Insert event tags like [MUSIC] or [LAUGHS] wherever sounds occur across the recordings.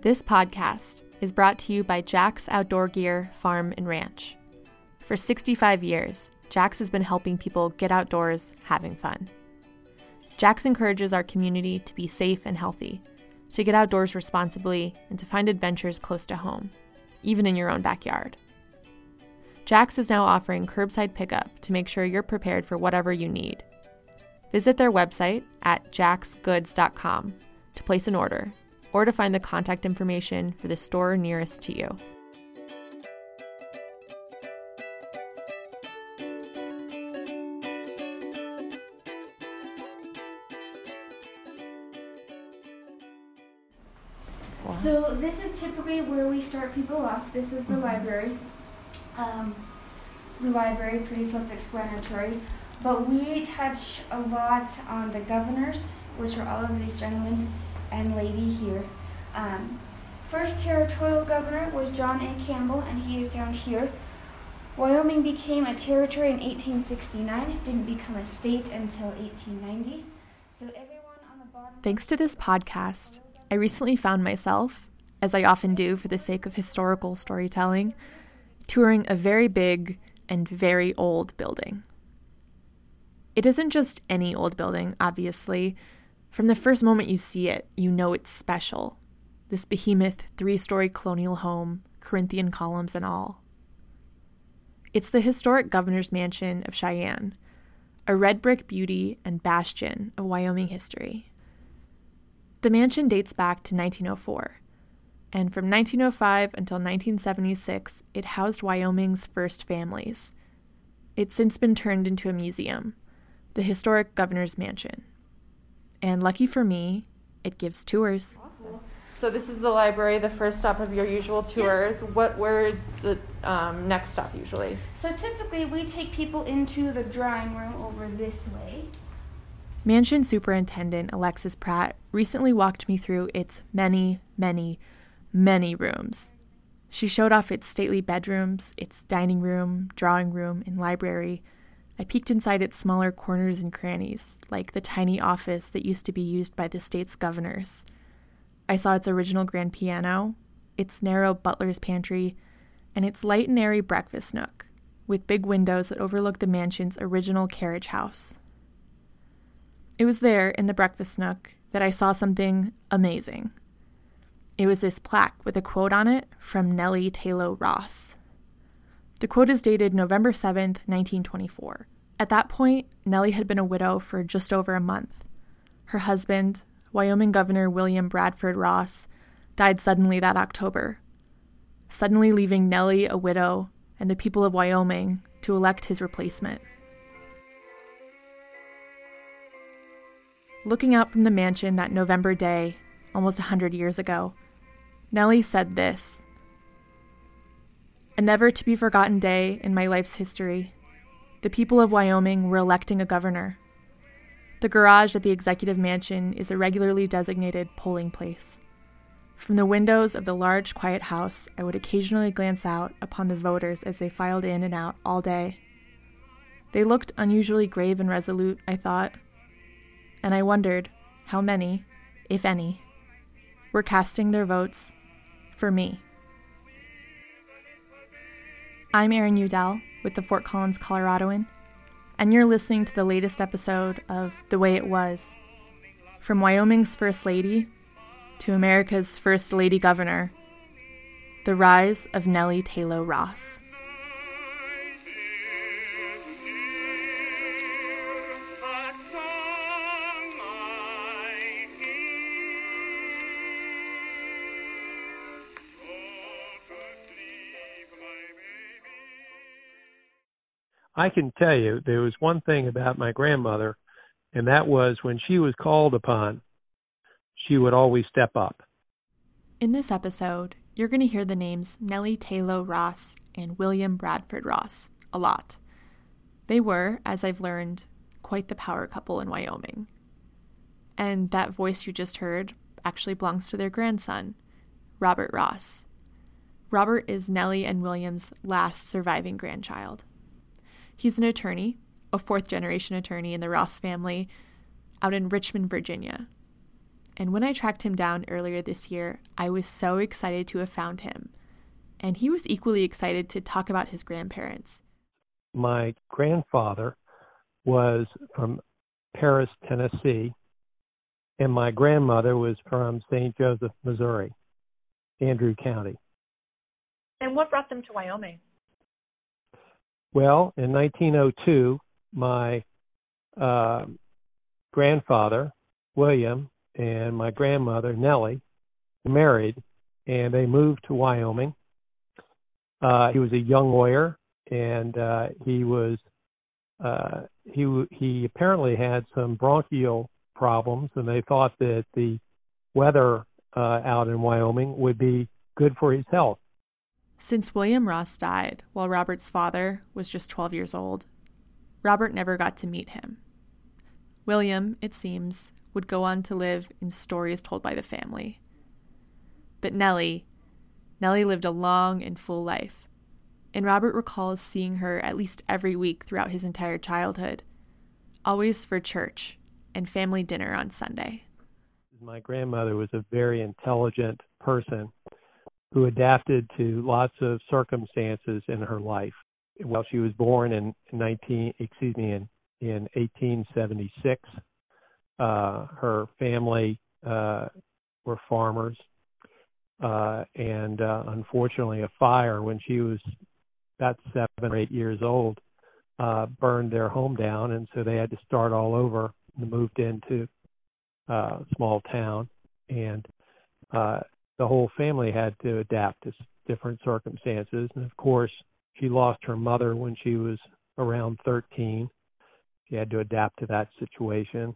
This podcast is brought to you by Jack's Outdoor Gear Farm and Ranch. For 65 years, Jack's has been helping people get outdoors having fun. Jack's encourages our community to be safe and healthy, to get outdoors responsibly, and to find adventures close to home, even in your own backyard. Jack's is now offering curbside pickup to make sure you're prepared for whatever you need. Visit their website at jacksgoods.com to place an order or to find the contact information for the store nearest to you. So this is typically where we start people off. This is the Mhm. library. Um, the library, pretty self-explanatory, but we touch a lot on the governors, which are all of these gentlemen and lady here. Um, first territorial governor was John A. Campbell, and he is down here. Wyoming became a territory in 1869. It didn't become a state until 1890. So everyone on the bottom. Thanks to this podcast, I recently found myself, as I often do for the sake of historical storytelling, touring a very big and very old building. It isn't just any old building, obviously. From the first moment you see it, you know it's special. This behemoth three story colonial home, Corinthian columns and all. It's the historic governor's mansion of Cheyenne, a red brick beauty and bastion of Wyoming history. The mansion dates back to 1904, and from 1905 until 1976, it housed Wyoming's first families. It's since been turned into a museum, the historic Governor's Mansion. And lucky for me, it gives tours. Awesome. So this is the library, the first stop of your usual tours. What where is the um, next stop usually? So typically we take people into the drawing room over this way. Mansion Superintendent Alexis Pratt recently walked me through its many, many, many rooms. She showed off its stately bedrooms, its dining room, drawing room, and library. I peeked inside its smaller corners and crannies, like the tiny office that used to be used by the state's governors. I saw its original grand piano, its narrow butler's pantry, and its light and airy breakfast nook, with big windows that overlooked the mansion's original carriage house. It was there, in the breakfast nook, that I saw something amazing. It was this plaque with a quote on it from Nellie Tayloe Ross. The quote is dated November 7th, 1924. At that point, Nellie had been a widow for just over a month. Her husband, Wyoming Governor William Bradford Ross, died suddenly that October, suddenly leaving Nellie a widow and the people of Wyoming to elect his replacement. Looking out from the mansion that November day, almost a hundred years ago, Nellie said this A never to be forgotten day in my life's history. The people of Wyoming were electing a governor. The garage at the executive mansion is a regularly designated polling place. From the windows of the large, quiet house, I would occasionally glance out upon the voters as they filed in and out all day. They looked unusually grave and resolute, I thought, and I wondered how many, if any, were casting their votes for me. I'm Erin Udell with the Fort Collins Coloradoan, and you're listening to the latest episode of The Way It Was. From Wyoming's First Lady to America's First Lady Governor, The Rise of Nellie Tayloe Ross. I can tell you there was one thing about my grandmother, and that was when she was called upon, she would always step up. In this episode, you're going to hear the names Nellie Tayloe Ross and William Bradford Ross a lot. They were, as I've learned, quite the power couple in Wyoming. And that voice you just heard actually belongs to their grandson, Robert Ross. Robert is Nellie and William's last surviving grandchild. He's an attorney, a fourth generation attorney in the Ross family, out in Richmond, Virginia. and when I tracked him down earlier this year, I was so excited to have found him. And he was equally excited to talk about his grandparents. My grandfather was from Paris, Tennessee, and my grandmother was from St. Joseph, Missouri, Andrew County. And what brought them to Wyoming? Well, in 1902, my uh, grandfather, William, and my grandmother, Nellie, married, and they moved to Wyoming. Uh, he was a young lawyer, and uh, he was uh, he he apparently had some bronchial problems, and they thought that the weather uh, out in Wyoming would be good for his health. Since William Ross died while Robert's father was just 12 years old, Robert never got to meet him. William, it seems, would go on to live in stories told by the family. But Nellie, Nellie lived a long and full life, and Robert recalls seeing her at least every week throughout his entire childhood, always for church and family dinner on Sunday. My grandmother was a very intelligent person who adapted to lots of circumstances in her life. Well, she was born in 19, excuse me, in, in 1876. Uh, her family uh, were farmers, uh, and uh, unfortunately, a fire when she was about seven or eight years old uh, burned their home down, and so they had to start all over. And moved into uh, a small town, and uh, the whole family had to adapt to different circumstances. And of course, she lost her mother when she was around 13. She had to adapt to that situation.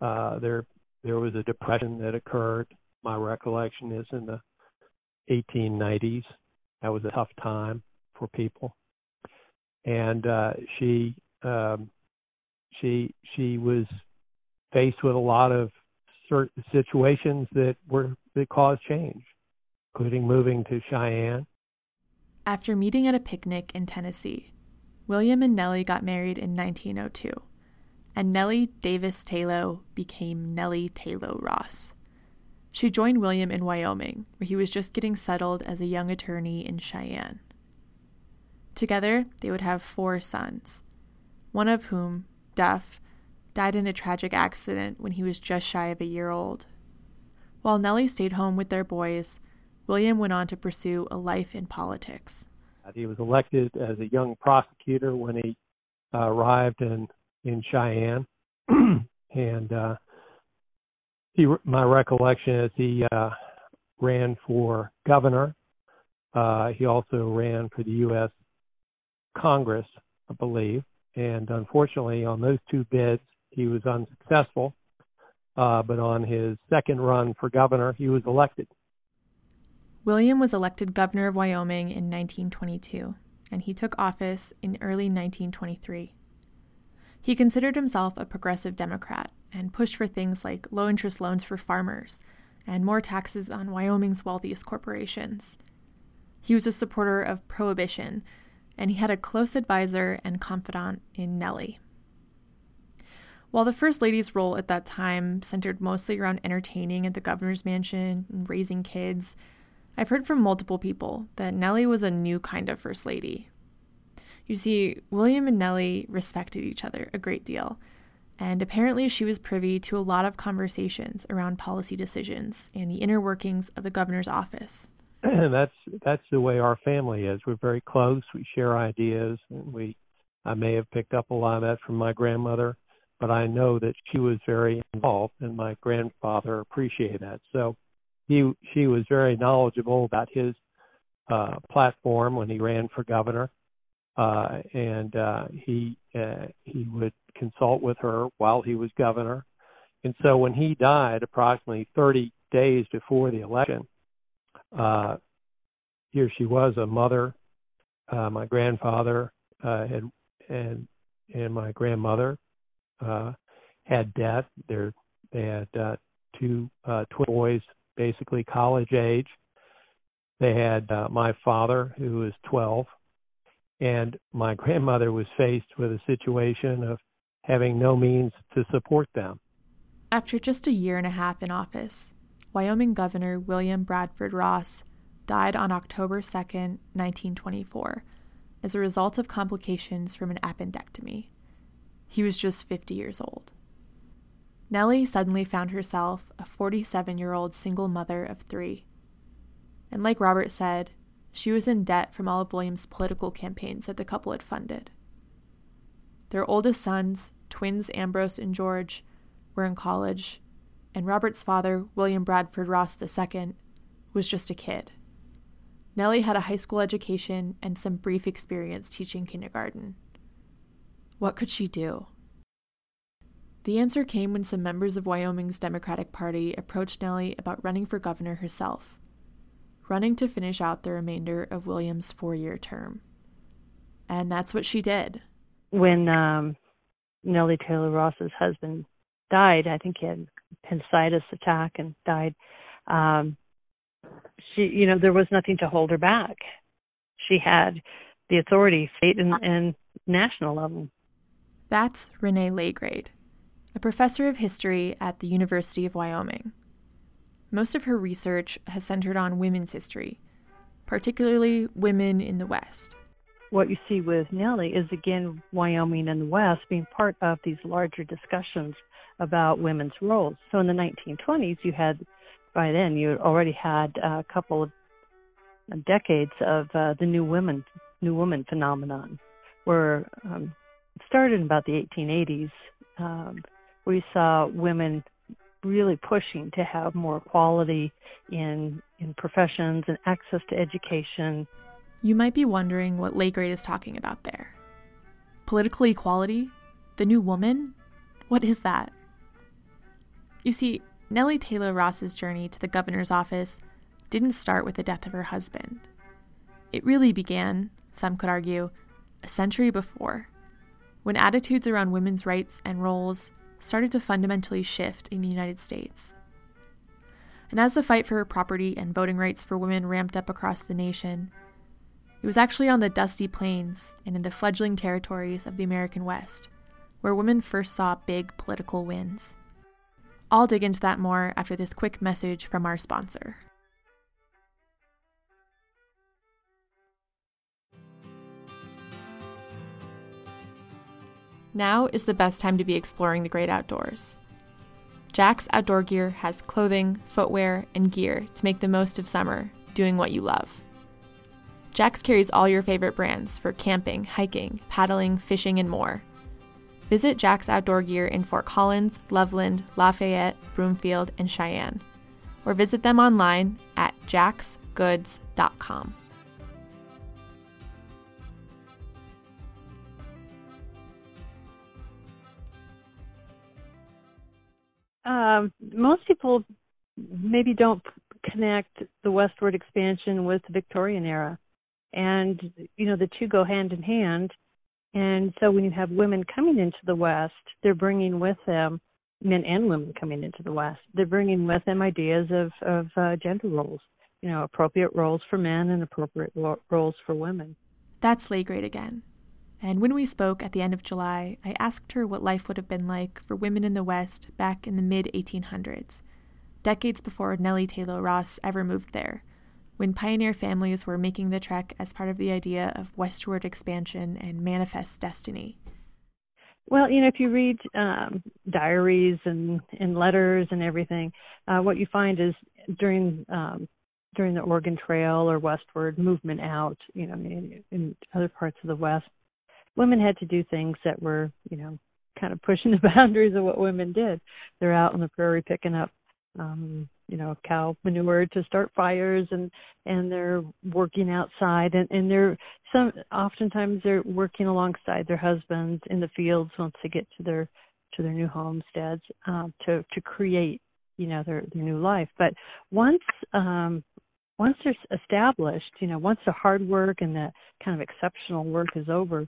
Uh, there, there was a depression that occurred. My recollection is in the 1890s. That was a tough time for people, and uh, she, um, she, she was faced with a lot of certain situations that were that caused change, including moving to Cheyenne. After meeting at a picnic in Tennessee, William and Nellie got married in 1902, and Nellie Davis Tayloe became Nellie Tayloe Ross. She joined William in Wyoming, where he was just getting settled as a young attorney in Cheyenne. Together, they would have four sons, one of whom, Duff, died in a tragic accident when he was just shy of a year old. While Nellie stayed home with their boys, William went on to pursue a life in politics. He was elected as a young prosecutor when he uh, arrived in in Cheyenne, [CLEARS THROAT] and uh, he my recollection is he uh, ran for governor. Uh, he also ran for the U.S. Congress, I believe, and unfortunately, on those two bids, he was unsuccessful. Uh, but on his second run for governor, he was elected. William was elected governor of Wyoming in 1922, and he took office in early 1923. He considered himself a progressive Democrat and pushed for things like low interest loans for farmers and more taxes on Wyoming's wealthiest corporations. He was a supporter of prohibition, and he had a close advisor and confidant in Nellie. While the First Lady's role at that time centered mostly around entertaining at the governor's mansion and raising kids, I've heard from multiple people that Nellie was a new kind of First Lady. You see, William and Nellie respected each other a great deal, and apparently she was privy to a lot of conversations around policy decisions and the inner workings of the governor's office. [CLEARS THROAT] that's that's the way our family is. We're very close. We share ideas, and we I may have picked up a lot of that from my grandmother but I know that she was very involved, and my grandfather appreciated that. So he she was very knowledgeable about his uh, platform when he ran for governor, uh, and uh, he uh, he would consult with her while he was governor. And so when he died, approximately 30 days before the election, uh, here she was, a mother. Uh, my grandfather uh, had and and my grandmother uh, had debt. They're, they had uh, two uh, twin boys, basically college age. They had uh, my father, who was 12, and my [LAUGHS] grandmother was faced with a situation of having no means to support them. After just a year and a half in office, Wyoming Governor William Bradford Ross died on October 2, 1924, as a result of complications from an appendectomy. He was just 50 years old. Nellie suddenly found herself a 47 year old single mother of three. And like Robert said, she was in debt from all of William's political campaigns that the couple had funded. Their oldest sons, twins Ambrose and George, were in college, and Robert's father, William Bradford Ross II, was just a kid. Nellie had a high school education and some brief experience teaching kindergarten. What could she do? The answer came when some members of Wyoming's Democratic Party approached Nellie about running for governor herself, running to finish out the remainder of William's four year term. And that's what she did. When um, Nellie Tayloe Ross's husband died, I think he had appendicitis attack and died. Um, she, you know, there was nothing to hold her back. She had the authority, state and, and national level. That's Renee Laegreid, a professor of history at the University of Wyoming. Most of her research has centered on women's history, particularly women in the West. What you see with Nellie is again Wyoming and the West being part of these larger discussions about women's roles. So in the 1920s, you had by then you already had a couple of decades of uh, the new women new woman phenomenon, where um, started in about the 1880s. Um, we saw women really pushing to have more equality in in professions and access to education. You might be wondering what Laegreid is talking about there. Political equality? The new woman? What is that? You see, Nellie Tayloe Ross's journey to the governor's office didn't start with the death of her husband. It really began, some could argue, a century before, when attitudes around women's rights and roles started to fundamentally shift in the United States. And as the fight for property and voting rights for women ramped up across the nation, it was actually on the dusty plains and in the fledgling territories of the American West where women first saw big political wins. I'll dig into that more after this quick message from our sponsor. Now is the best time to be exploring the great outdoors. Jack's Outdoor Gear has clothing, footwear, and gear to make the most of summer, doing what you love. Jack's carries all your favorite brands for camping, hiking, paddling, fishing, and more Visit Jack's Outdoor Gear in Fort Collins, Loveland, Lafayette, Broomfield, and Cheyenne, or visit them online at jacksgoods.com. Um, most people maybe don't connect the westward expansion with the Victorian era, and you know the two go hand in hand and so when you have women coming into the West, they're bringing with them men and women coming into the West. They're bringing with them ideas of of uh, gender roles, you know, appropriate roles for men and appropriate ro- roles for women. That's Laegreid again. And when we spoke at the end of July, I asked her what life would have been like for women in the West back in the mid 1800s, decades before Nellie Tayloe Ross ever moved there when pioneer families were making the trek as part of the idea of westward expansion and manifest destiny? Well, you know, if you read um, diaries and, and letters and everything, uh, what you find is during um, during the Oregon Trail or westward movement out, you know, in, in other parts of the West, women had to do things that were, you know, kind of pushing [LAUGHS] the boundaries of what women did. They're out on the prairie picking up um, you know cow manure to start fires and and they're working outside and and they're some oftentimes they're working alongside their husbands in the fields once they get to their to their new homesteads um to to create you know their their new life but once um once they're established you know once the hard work and the kind of exceptional work is over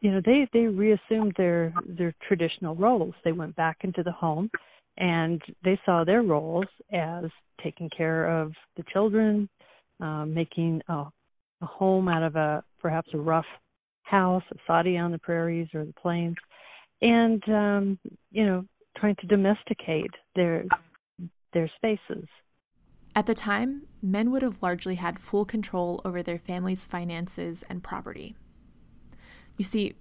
you know they they reassumed their their traditional roles they went back into the home and they saw their roles as taking care of the children, um, making a, a home out of a perhaps a rough house, a soddy on the prairies or the plains, and um, you know trying to domesticate their their spaces. At the time, men would have largely had full control over their family's finances and property. You see,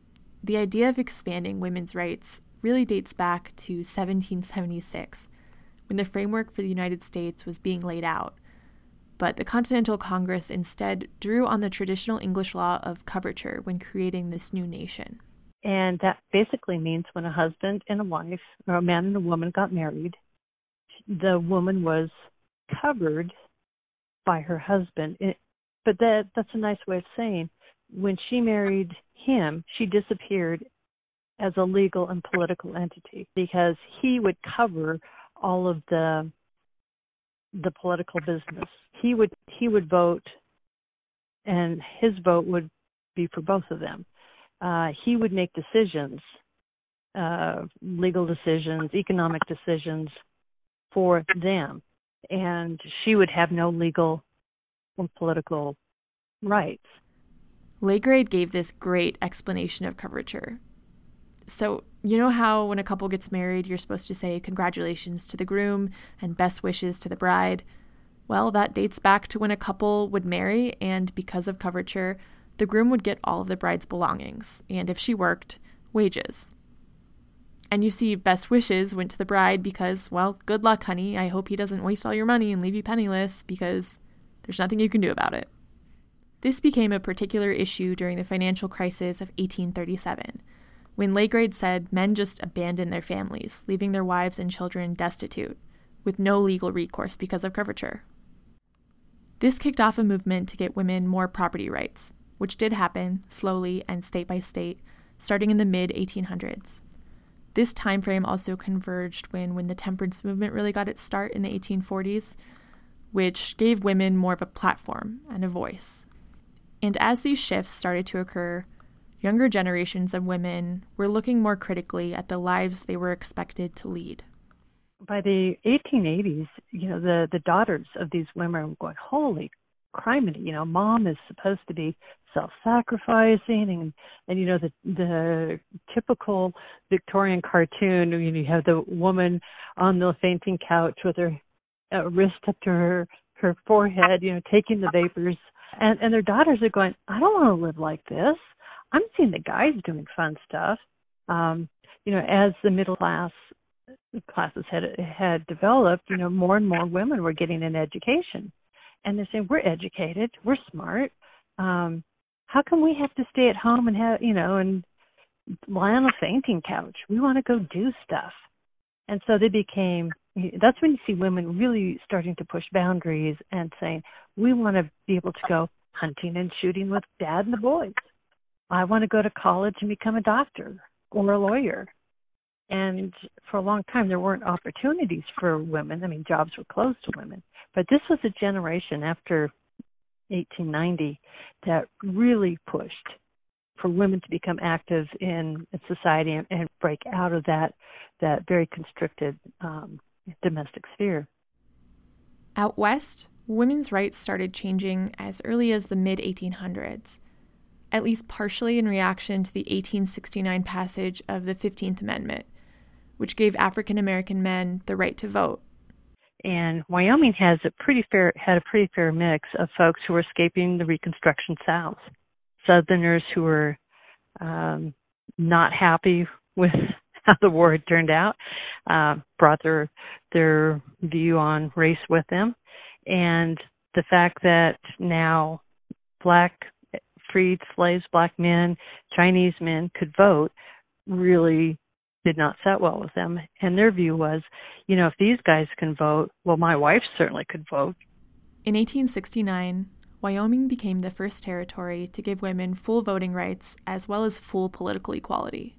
the idea of expanding women's rights really dates back to 1776, when the framework for the United States was being laid out. But the Continental Congress instead drew on the traditional English law of coverture when creating this new nation. And that basically means when a husband and a wife, or a man and a woman got married, the woman was covered by her husband. But that that's a nice way of saying when she married him, she disappeared as a legal and political entity because he would cover all of the the political business. He would he would vote and his vote would be for both of them. Uh, he would make decisions, uh, legal decisions, economic decisions for them and she would have no legal or political rights. Laegreid gave this great explanation of coverture. So, you know how when a couple gets married, you're supposed to say congratulations to the groom and best wishes to the bride? Well, that dates back to when a couple would marry, and because of coverture, the groom would get all of the bride's belongings, and if she worked, wages. And you see, best wishes went to the bride because, well, good luck, honey. I hope he doesn't waste all your money and leave you penniless because there's nothing you can do about it. This became a particular issue during the financial crisis of 1837, when Laegreid said men just abandoned their families, leaving their wives and children destitute, with no legal recourse because of coverture. This kicked off a movement to get women more property rights, which did happen, slowly and state by state, starting in the mid 1800s. This time frame also converged when, when the temperance movement really got its start in the 1840s, which gave women more of a platform and a voice. And as these shifts started to occur, younger generations of women were looking more critically at the lives they were expected to lead. By the 1880s, you know, the, the daughters of these women were going, holy criminy, you know, mom is supposed to be self-sacrificing and and you know the the typical Victorian cartoon you, know, you have the woman on the fainting couch with her uh, wrist up to her her forehead you know taking the vapors and and their daughters are going I don't want to live like this. I'm seeing the guys doing fun stuff. Um you know as the middle class classes had had developed you know more and more women were getting an education. And they're saying we're educated. We're smart. Um how come we have to stay at home and have you know and lie on a fainting couch? We want to go do stuff. And so they became that's when you see women really starting to push boundaries and saying we want to be able to go hunting and shooting with dad and the boys. I want to go to college and become a doctor or a lawyer. And for a long time there weren't opportunities for women. I mean jobs were closed to women. But this was a generation after 1890 that really pushed for women to become active in, society and, and, break out of that that very constricted um, domestic sphere. Out west, women's rights started changing as early as the mid 1800s, at least partially in reaction to the 1869 passage of the 15th Amendment, which gave African American men the right to vote and Wyoming has a pretty fair had a pretty fair mix of folks who were escaping the Reconstruction South, Southerners who were um, not happy with [LAUGHS] how the war had turned out, uh, brought their their view on race with them, and the fact that now black freed slaves, black men, Chinese men could vote really did not set well with them. And their view was, you know, if these guys can vote, well, my wife certainly could vote. In 1869, Wyoming became the first territory to give women full voting rights as well as full political equality.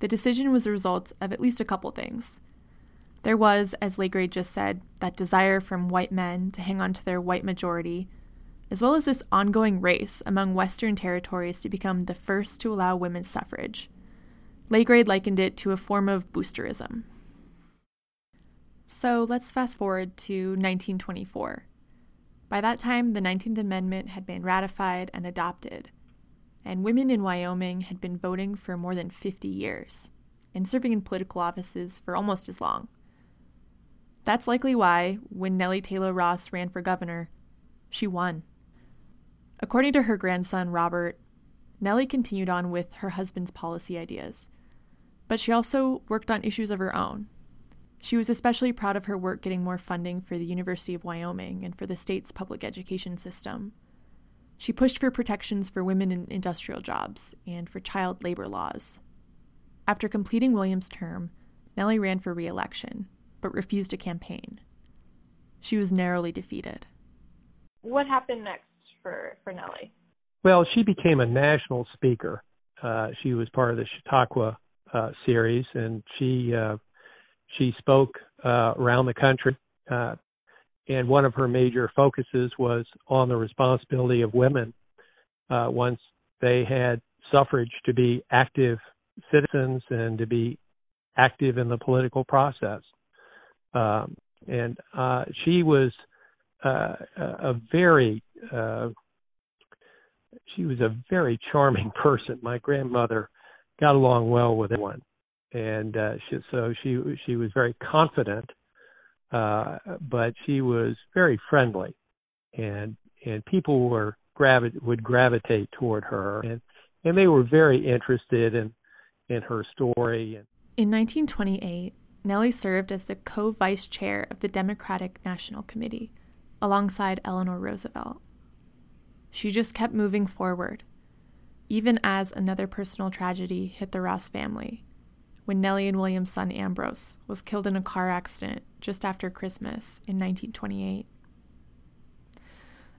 The decision was a result of at least a couple things. There was, as Laegreid just said, that desire from white men to hang on to their white majority, as well as this ongoing race among Western territories to become the first to allow women's suffrage. Laegreid likened it to a form of boosterism. So let's fast forward to 1924. By that time, the 19th Amendment had been ratified and adopted, and women in Wyoming had been voting for more than 50 years and serving in political offices for almost as long. That's likely why, when Nellie Tayloe Ross ran for governor, she won. According to her grandson, Robert, Nellie continued on with her husband's policy ideas, but she also worked on issues of her own. She was especially proud of her work getting more funding for the University of Wyoming and for the state's public education system. She pushed for protections for women in industrial jobs and for child labor laws. After completing Williams' term, Nellie ran for re election, but refused to campaign. She was narrowly defeated. What happened next for, for Nellie? Well, she became a national speaker. Uh, she was part of the Chautauqua uh, series, and she uh, she spoke uh, around the country. And one of her major focuses was on the responsibility of women uh, once they had suffrage to be active citizens and to be active in the political process. Um, and uh, she was uh, a very uh, she was a very charming [LAUGHS] person. My grandmother got along well with everyone, and uh, she, so she she was very confident, uh, but she was very friendly, and and people were gravi- would gravitate toward her, and and they were very interested in in her story. In 1928, Nellie served as the co vice chair of the Democratic National Committee, alongside Eleanor Roosevelt. She just kept moving forward, even as another personal tragedy hit the Ross family when Nellie and William's son Ambrose was killed in a car accident just after Christmas in 1928.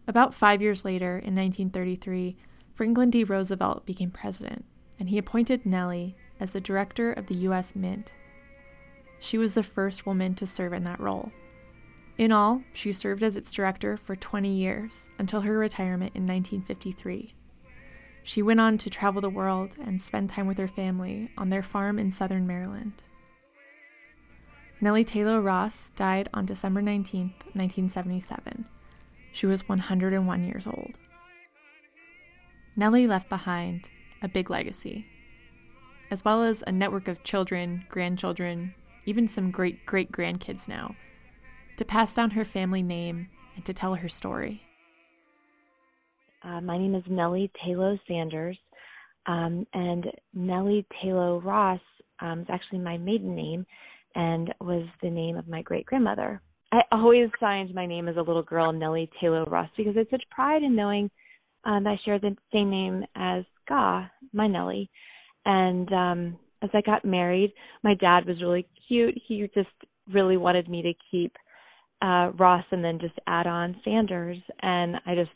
About five years later, in 1933, Franklin D. Roosevelt became president, and he appointed Nellie as the director of the U.S. Mint. She was the first woman to serve in that role. In all, she served as its director for 20 years until her retirement in 1953. She went on to travel the world and spend time with her family on their farm in southern Maryland. Nellie Tayloe Ross died on December 19, 1977. She was 101 years old. Nellie left behind a big legacy, as well as a network of children, grandchildren, even some great great grandkids now, to pass down her family name and to tell her story. Uh, my name is Nellie Tayloe Sanders, um, and Nellie Tayloe Ross um, is actually my maiden name and was the name of my great grandmother. I always signed my name as a little girl Nellie Tayloe Ross because I had such pride in knowing um, I shared the same name as Ga, my Nellie. And um, as I got married, my dad was really cute. He just really wanted me to keep uh, Ross and then just add on Sanders. And I just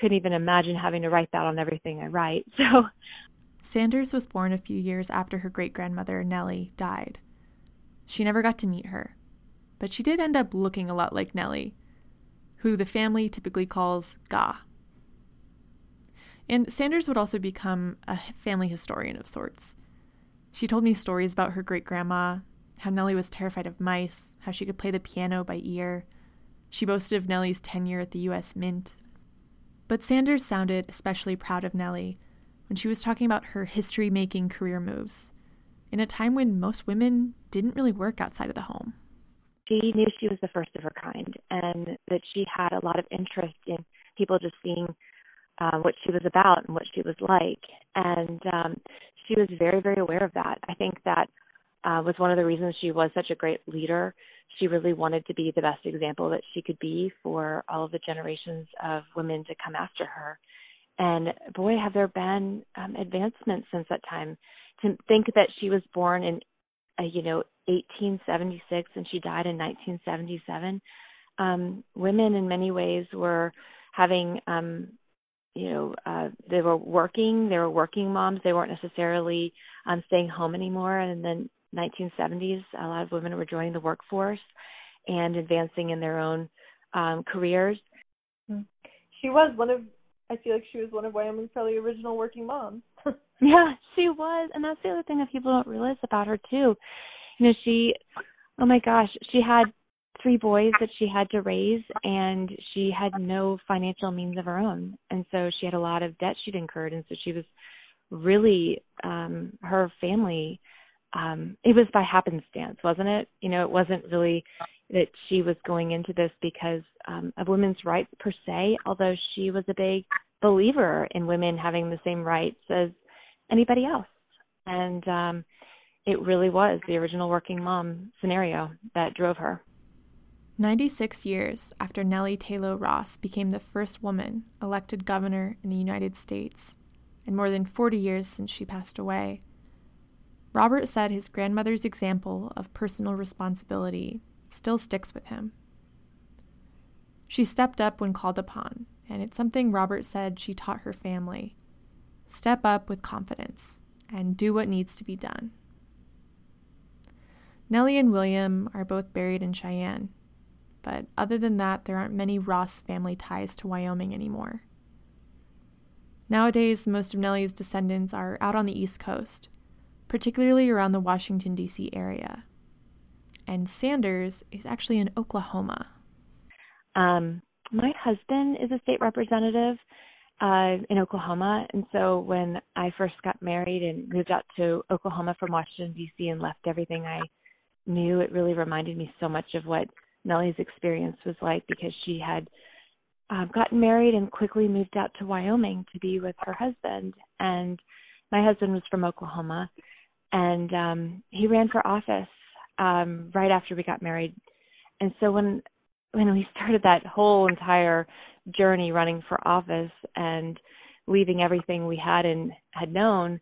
couldn't even imagine having to write that on everything I write. [LAUGHS] So Sanders was born a few years after her great grandmother, Nellie, died. She never got to meet her, but she did end up looking a lot like Nellie, who the family typically calls Ga. And Sanders would also become a family historian of sorts. She told me stories about her great grandma, how Nellie was terrified of mice, how she could play the piano by ear. She boasted of Nellie's tenure at the U.S. Mint, but Sanders sounded especially proud of Nellie when she was talking about her history making career moves in a time when most women didn't really work outside of the home. She knew she was the first of her kind and that she had a lot of interest in people just seeing uh, what she was about and what she was like. And um, she was very, very aware of that. I think that uh, was one of the reasons she was such a great leader. She really wanted to be the best example that she could be for all of the generations of women to come after her. And boy, have there been um, advancements since that time. To think that she was born in, uh, you know, 1876 and she died in 1977. Um, women, in many ways, were having, um, you know, uh, they were working. They were working moms. They weren't necessarily um, staying home anymore. And then 1970s, a lot of women were joining the workforce and advancing in their own um, careers. Hmm. She was one of, I feel like she was one of Wyoming's probably original working moms. Yeah, she was. And that's the other thing that people don't realize about her, too. You know, she, oh my gosh, she had three boys that she had to raise and she had no financial means of her own. And so she had a lot of debt she'd incurred. And so she was really, um, her family um it was by happenstance wasn't it you know it wasn't really that she was going into this because um, of women's rights per se, although she was a big believer in women having the same rights as anybody else. And um, it really was the original working mom scenario that drove her. 96 years after Nellie Tayloe Ross became the first woman elected governor in the United States, and more than 40 years since she passed away, Robert said his grandmother's example of personal responsibility still sticks with him. She stepped up when called upon, and it's something Robert said she taught her family. Step up with confidence and do what needs to be done. Nellie and William are both buried in Cheyenne, but other than that, there aren't many Ross family ties to Wyoming anymore. Nowadays, most of Nellie's descendants are out on the East Coast, particularly around the Washington, D.C. area. And Sanders is actually in Oklahoma. Um, my husband is a state representative uh, in Oklahoma, and so when I first got married and moved out to Oklahoma from Washington D.C. and left everything I knew, it really reminded me so much of what Nellie's experience was like because she had um, gotten married and quickly moved out to Wyoming to be with her husband, and my husband was from Oklahoma, and um he ran for office um right after we got married. And so when when we started that whole entire journey running for office and leaving everything we had and had known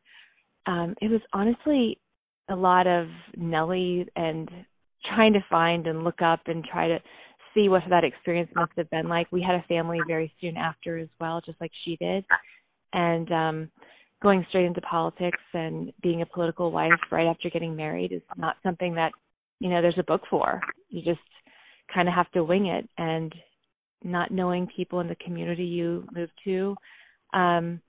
um it was honestly a lot of nellie and trying to find and look up and try to see what that experience must have been like. We had a family very soon after as well just like she did. And um going straight into politics and being a political wife right after getting married is not something that you know there's a book for. You just kind of have to wing it and not knowing people in the community you move to um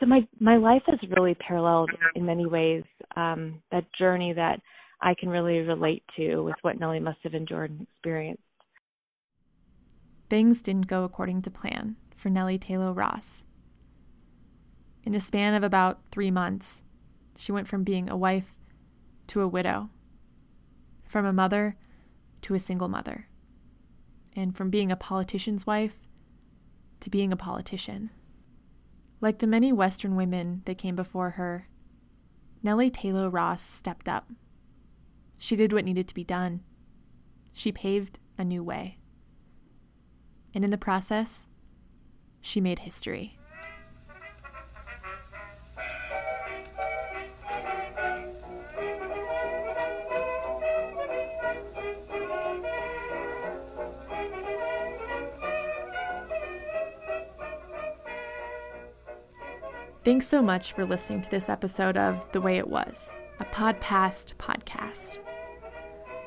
so my my life has really paralleled in many ways um that journey that I can really relate to with what Nellie must have endured and experienced. Things didn't go according to plan for Nellie Tayloe Ross. In the span of about three months, she went from being a wife to a widow, from a mother to a single mother, and from being a politician's wife to being a politician. Like the many Western women that came before her, Nellie Tayloe Ross stepped up. She did what needed to be done. She paved a new way. And in the process, she made history. Thanks so much for listening to this episode of The Way It Was, a Podpast podcast.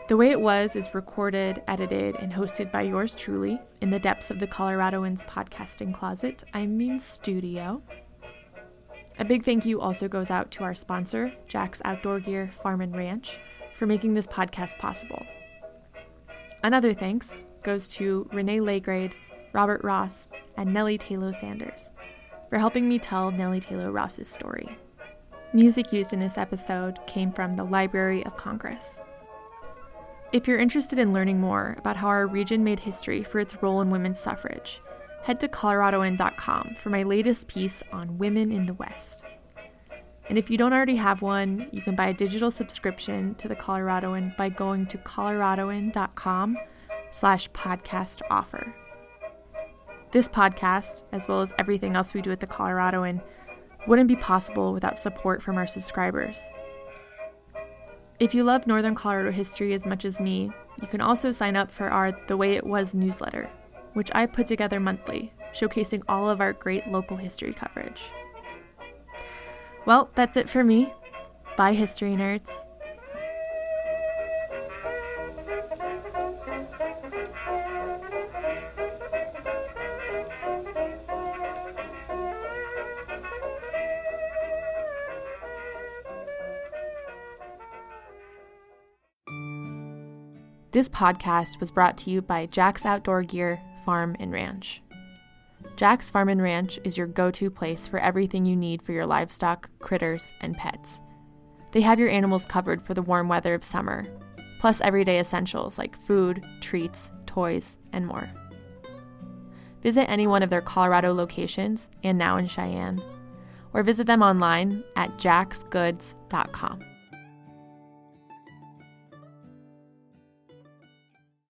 The Way It Was is recorded, edited, and hosted by yours truly in the depths of the Coloradoans podcasting closet, I mean studio. A big thank you also goes out to our sponsor, Jack's Outdoor Gear Farm and Ranch, for making this podcast possible. Another thanks goes to Renee Laegreid, Robert Ross, and Nellie Tayloe Sanders for helping me tell Nellie Tayloe Ross's story. Music used in this episode came from the Library of Congress. If you're interested in learning more about how our region made history for its role in women's suffrage, head to coloradoan.com for my latest piece on women in the West. And if you don't already have one, you can buy a digital subscription to the Coloradoan by going to coloradoan.com slash podcast offer. This podcast, as well as everything else we do at the Coloradoan, wouldn't be possible without support from our subscribers. If you love Northern Colorado history as much as me, you can also sign up for our The Way It Was newsletter, which I put together monthly, showcasing all of our great local history coverage. Well, that's it for me. Bye, history nerds. This podcast was brought to you by Jack's Outdoor Gear Farm and Ranch. Jack's Farm and Ranch is your go to place for everything you need for your livestock, critters, and pets. They have your animals covered for the warm weather of summer, plus everyday essentials like food, treats, toys, and more. Visit any one of their Colorado locations and now in Cheyenne, or visit them online at jacksgoods.com.